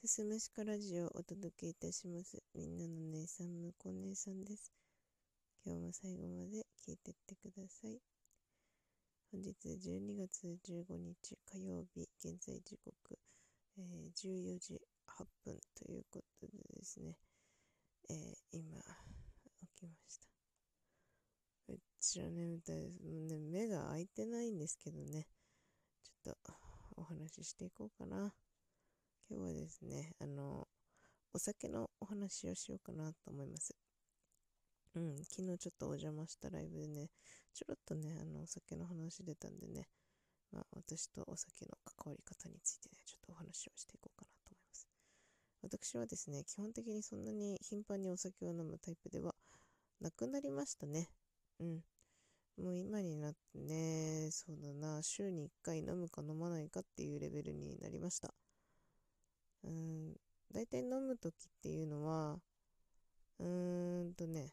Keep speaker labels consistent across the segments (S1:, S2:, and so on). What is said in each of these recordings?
S1: すすむしかラジオをお届けいたします。みんなの姉さん、むこ姉さんです。今日も最後まで聞いてってください。本日12月15日火曜日、現在時刻、えー、14時8分ということでですね、えー、今、起きました。めっちゃ眠たいです。もうね、目が開いてないんですけどね、ちょっとお話ししていこうかな。今日はですね、あの、お酒のお話をしようかなと思います。うん、昨日ちょっとお邪魔したライブでね、ちょろっとね、あの、お酒の話出たんでね、まあ、私とお酒の関わり方についてね、ちょっとお話をしていこうかなと思います。私はですね、基本的にそんなに頻繁にお酒を飲むタイプではなくなりましたね。うん。もう今になってね、そうだな、週に1回飲むか飲まないかっていうレベルになりました。うん、大体飲む時っていうのは、うーんとね、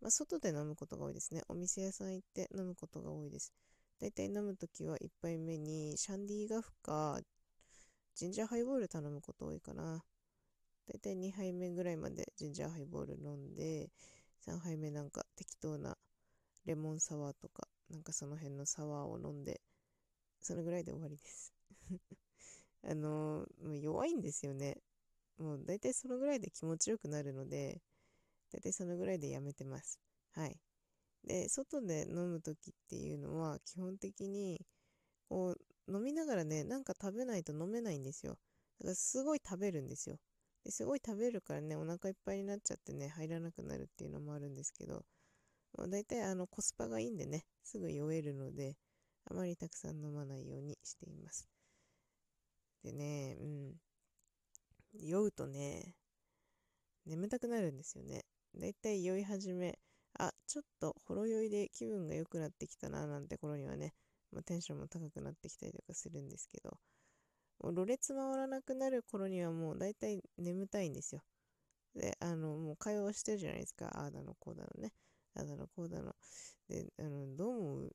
S1: まあ、外で飲むことが多いですね。お店屋さん行って飲むことが多いです。大体飲むときは1杯目にシャンディーガフかジンジャーハイボール頼むこと多いかな。大体2杯目ぐらいまでジンジャーハイボール飲んで、3杯目なんか適当なレモンサワーとか、なんかその辺のサワーを飲んで、そのぐらいで終わりですあのー、もう弱いんですよね。もう大体そのぐらいで気持ちよくなるので、大体そのぐらいでやめてます。はい。で、外で飲む時っていうのは、基本的に、こう、飲みながらね、なんか食べないと飲めないんですよ。だからすごい食べるんですよ。ですごい食べるからね、お腹いっぱいになっちゃってね、入らなくなるっていうのもあるんですけど、大体あのコスパがいいんでね、すぐ酔えるので、あまりたくさん飲まないようにしています。でね、うん。酔うとね、眠たくなるんですよね。だいたい酔い始め、あ、ちょっとほろ酔いで気分が良くなってきたな、なんて頃にはね、まあ、テンションも高くなってきたりとかするんですけど、もうろれつ回らなくなる頃にはもうだいたい眠たいんですよ。で、あの、もう会話してるじゃないですか。ああだの、こうだのね。ああだの、こうだの。で、あの、どう思う、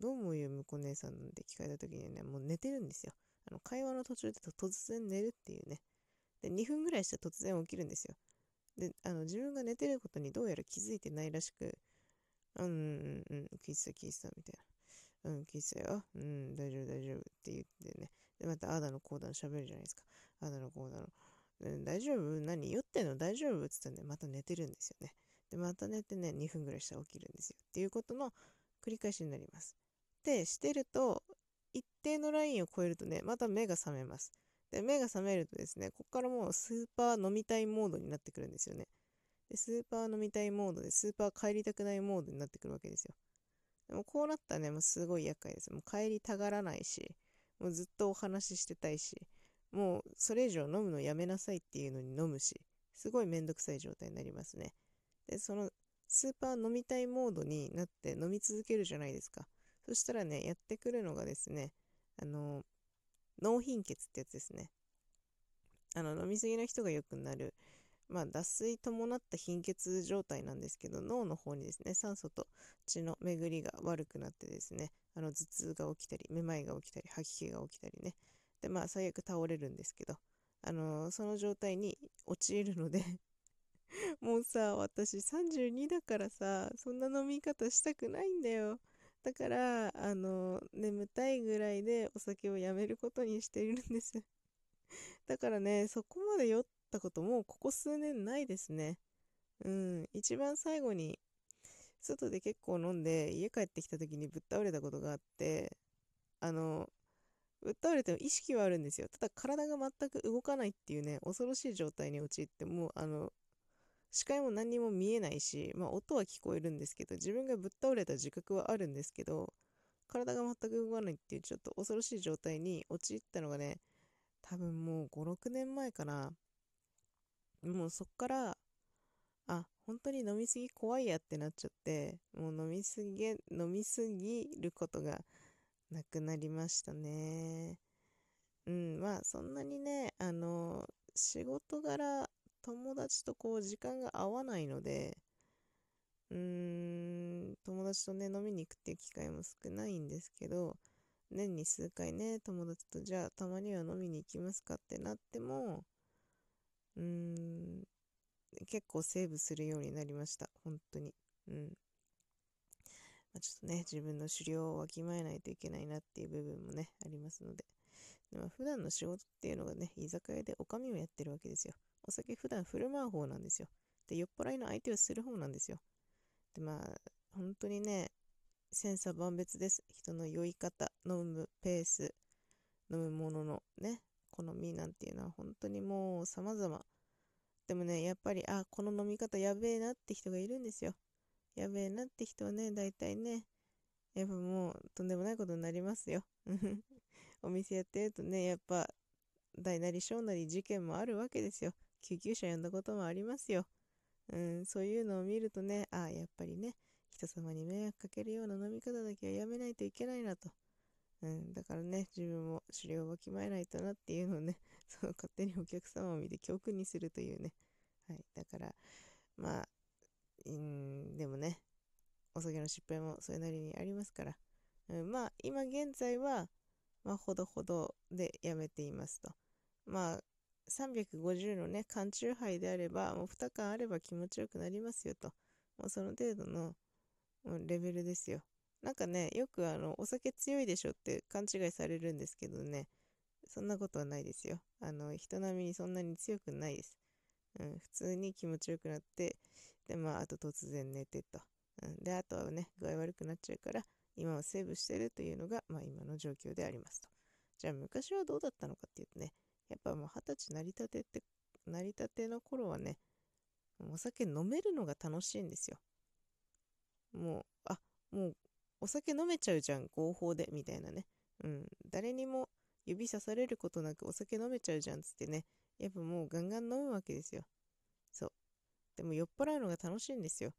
S1: どう思うよ、向こう姉さんって聞かれた時にね、もう寝てるんですよ。あの会話の途中で突然寝るっていうね。で、2分ぐらいしたら突然起きるんですよ。で、あの、自分が寝てることにどうやら気づいてないらしく、うん、うん、うん、聞いてた、聞いた、みたいな。うん、聞いてたよ。うん、大丈夫、大丈夫って言ってね。で、また、あだの、こうだの喋るじゃないですか。あだの、こうだの。うん、大丈夫？何酔ってんの？大丈夫？って言ったらね、また寝てるんですよね。で、また寝てね、2分ぐらいしたら起きるんですよ。っていうことの繰り返しになります。で、してると、一定のラインを超えるとね、また目が覚めます。で、目が覚めるとですね、ここからもうスーパー飲みたいモードになってくるんですよね。で、スーパー飲みたいモードで、スーパー帰りたくないモードになってくるわけですよ。でもこうなったらね、もうすごい厄介です。もう帰りたがらないし、もうずっとお話ししてたいし、もうそれ以上飲むのやめなさいっていうのに飲むし、すごいめんどくさい状態になりますね。で、そのスーパー飲みたいモードになって飲み続けるじゃないですか。そしたらね、やってくるのがですね、あの、脳貧血ってやつですね。あの、飲みすぎの人が良くなる、まあ、脱水伴った貧血状態なんですけど、脳の方にですね、酸素と血の巡りが悪くなってですね、あの、頭痛が起きたり、めまいが起きたり、吐き気が起きたりね。で、まあ、最悪倒れるんですけど、あの、その状態に陥るので もうさ、私32だからさ、そんな飲み方したくないんだよ。だから、あの、眠たいぐらいでお酒をやめることにしているんです。だからね、そこまで酔ったこともここ数年ないですね。うん、一番最後に、外で結構飲んで家帰ってきた時にぶっ倒れたことがあって、あの、ぶっ倒れても意識はあるんですよ。ただ体が全く動かないっていうね、恐ろしい状態に陥って、もうあの、視界も何にも見えないし、まあ、音は聞こえるんですけど、自分がぶっ倒れた自覚はあるんですけど、体が全く動かないっていうちょっと恐ろしい状態に陥ったのがね、多分もう5、6年前かな。もうそっから、あ、本当に飲みすぎ怖いやってなっちゃって、もう飲みすぎ、飲みすぎることがなくなりましたね。うん、まあそんなにね、あの、仕事柄友達とこう時間が合わないので、うーん、友達とね、飲みに行くっていう機会も少ないんですけど、年に数回ね、友達とじゃあたまには飲みに行きますかってなっても、うーん、結構セーブするようになりました。本当に。うん。まあ、ちょっとね、自分の狩猟をわきまえないといけないなっていう部分もね、ありますので。でも普段の仕事っていうのがね、居酒屋でおかみをやってるわけですよ。お酒普段振る舞う方なんですよ。で、酔っ払いの相手をする方なんですよ。で、まあ、本当にね、千差万別です。人の酔い方、飲むペース、飲むもののね、好みなんていうのは本当にもう様々。でもね、やっぱり、あ、この飲み方やべえなって人がいるんですよ。やべえなって人はね、大体ね、やっぱもうとんでもないことになりますよ。お店やってるとね、やっぱ大なり小なり事件もあるわけですよ。救急車呼んだこともありますよ。うん、そういうのを見るとね、ああ、やっぱりね、人様に迷惑かけるような飲み方だけはやめないといけないなと。うん、だからね、自分も狩猟をわきまえないとなっていうのをね、その勝手にお客様を見て教訓にするというね。はい。だから、まあ、うん、でもね、お酒の失敗もそれなりにありますから。うん、まあ、今現在は、まあ、ほどほどでやめていますと。まあ、350のね、缶中杯であれば、もう2缶あれば気持ちよくなりますよと。もうその程度の、レベルですよ。なんかね、よくあの、お酒強いでしょって勘違いされるんですけどね、そんなことはないですよ。あの、人並みにそんなに強くないです。うん、普通に気持ちよくなって、で、まあ、あと突然寝てと。うん、で、あとはね、具合悪くなっちゃうから、今はセーブしてるというのが、まあ、今の状況でありますと。じゃあ、昔はどうだったのかっていうとね、やっぱもう二十歳成り立てって、成り立ての頃はね、お酒飲めるのが楽しいんですよ。もう、あ、もうお酒飲めちゃうじゃん、合法で、みたいなね。うん。誰にも指さされることなくお酒飲めちゃうじゃん、つってね。やっぱもうガンガン飲むわけですよ。そう。でも酔っ払うのが楽しいんですよ。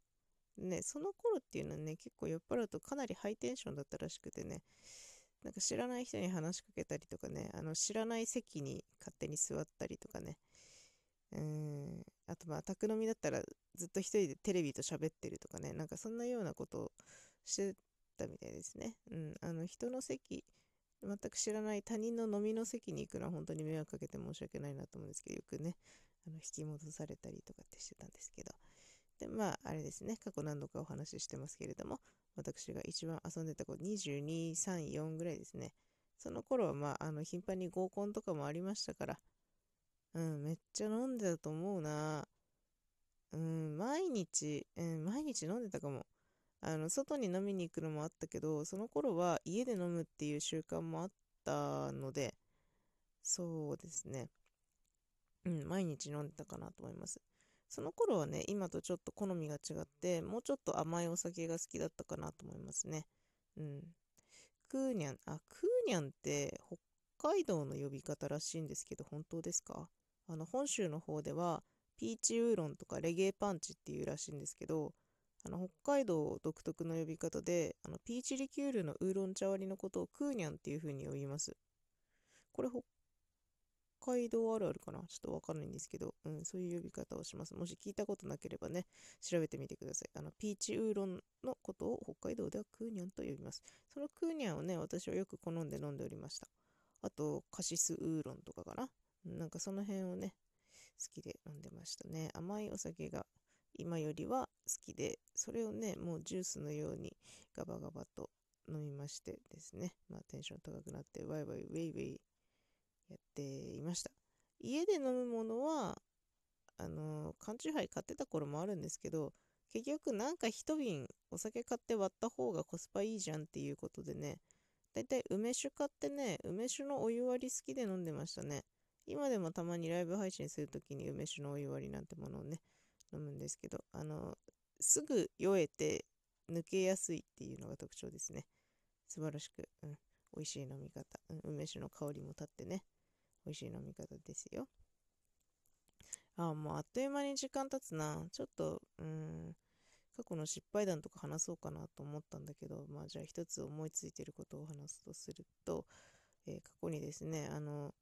S1: ね、その頃っていうのはね、結構酔っ払うとかなりハイテンションだったらしくてね、なんか知らない人に話しかけたりとかね、あの知らない席に勝手に座ったりとかね、うん、あとまあ、宅飲みだったらずっと一人でテレビと喋ってるとかね、なんかそんなようなことをしてたみたいですね。うん、あの人の席、全く知らない他人の飲みの席に行くのは本当に迷惑かけて申し訳ないなと思うんですけど、よくね、あの引き戻されたりとかってしてたんですけど。で、まあ、あれですね、過去何度かお話ししてますけれども、私が一番遊んでた子、22、3、4ぐらいですね。その頃は、まあ、あの、頻繁に合コンとかもありましたから、うん、めっちゃ飲んでたと思うな。うん、毎日、うん、毎日飲んでたかも。あの、外に飲みに行くのもあったけど、その頃は家で飲むっていう習慣もあったので、そうですね。うん、毎日飲んでたかなと思います。その頃はね、今とちょっと好みが違って、もうちょっと甘いお酒が好きだったかなと思いますね。うん。クーニャン、あ、クーニャンって北海道の呼び方らしいんですけど、本当ですか？あの、本州の方では、ピーチウーロンとかレゲエパンチっていうらしいんですけど、あの北海道独特の呼び方で、あのピーチリキュールのウーロン茶割りのことをクーニャンっていう風に呼びます。これ北海道あるあるかな？ちょっとわかんないんですけど、うん、そういう呼び方をします。もし聞いたことなければね、調べてみてください。あの、ピーチウーロンのことを北海道ではクーニャンと呼びます。そのクーニャンをね、私はよく好んで飲んでおりました。あと、カシスウーロンとかかな？なんかその辺をね、好きで飲んでましたね。甘いお酒が今よりは好きで、それをね、もうジュースのようにガバガバと飲みましてですね、まあテンション高くなってワイワイウェイウェイやっていました。家で飲むものは、あの缶チューハイ買ってた頃もあるんですけど、結局なんか一瓶お酒買って割った方がコスパいいじゃんっていうことでね、だいたい梅酒買ってね、梅酒のお湯割り好きで飲んでましたね。今でもたまにライブ配信するときに梅酒のお湯割りなんてものをね、飲むんですけど、あの、すぐ酔えて抜けやすいっていうのが特徴ですね。素晴らしく、うん、美味しい飲み方、うん、梅酒の香りも立ってね、美味しい飲み方ですよ。あ、もうあっという間に時間経つな。ちょっと、うん、過去の失敗談とか話そうかなと思ったんだけど、まあじゃあ一つ思いついてることを話すとすると、えー、過去にですね、あの、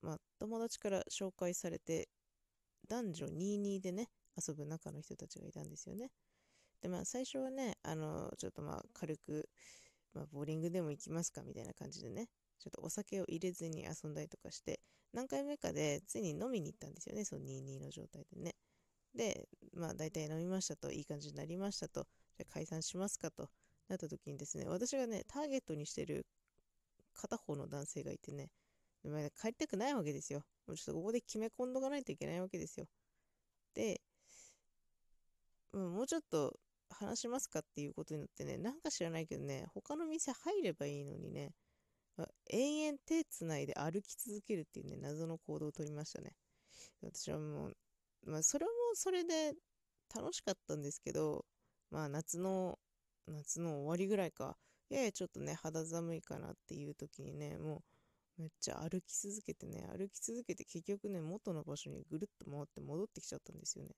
S1: まあ友達から紹介されて男女22でね、遊ぶ中の人たちがいたんですよね。で、まあ最初はね、あの、ちょっとまあ軽く、まあボーリングでも行きますかみたいな感じでね、ちょっとお酒を入れずに遊んだりとかして、何回目かでついに飲みに行ったんですよね、その22の状態でね。で、まあ大体飲みましたと、いい感じになりましたと、じゃ解散しますかとなった時にですね、私がね、ターゲットにしてる片方の男性がいてね、まあ、帰りたくないわけですよ。もうちょっとここで決め込んどかないといけないわけですよ。で、もうちょっと話しますかっていうことになってね、なんか知らないけどね、他の店入ればいいのにね、延々手つないで歩き続けるっていうね、謎の行動をとりましたね。私はもう、まあ、それもそれで楽しかったんですけど、まあ、夏の、夏の終わりぐらいか、ややちょっとね、肌寒いかなっていう時にね、もう、めっちゃ歩き続けてね、歩き続けて結局ね、元の場所にぐるっと回って戻ってきちゃったんですよね。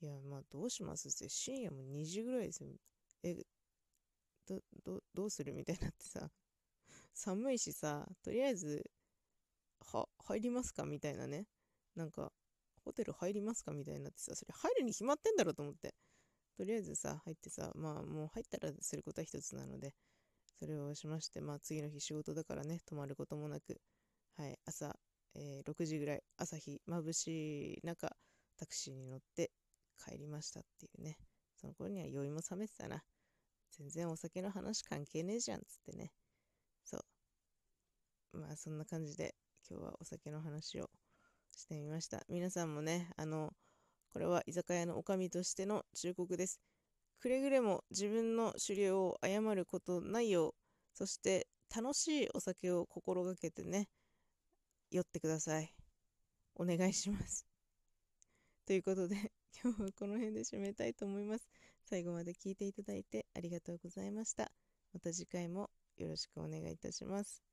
S1: いや、まあ、どうしますって深夜も2時ぐらいですよ。え、ど、ど、どうするみたいになってさ、寒いしさ、とりあえず、は、入りますかみたいなね。なんか、ホテル入りますかみたいになってさ、それ入るに決まってんだろと思って。とりあえずさ、入ってさ、まあもう入ったらすることは一つなので、それをしまして、まあ次の日仕事だからね、泊まることもなく、はい、朝、えー、6時ぐらい、朝日、眩しい中、タクシーに乗って帰りましたっていうね。その頃には酔いも冷めてたな。全然お酒の話関係ねえじゃん、つってね。まあそんな感じで今日はお酒の話をしてみました。皆さんもね、あの、これは居酒屋の女将としての忠告です。くれぐれも自分の狩猟を誤ることないよう、そして楽しいお酒を心がけてね、酔ってください。お願いします。ということで、今日はこの辺で締めたいと思います。最後まで聞いていただいてありがとうございました。また次回もよろしくお願いいたします。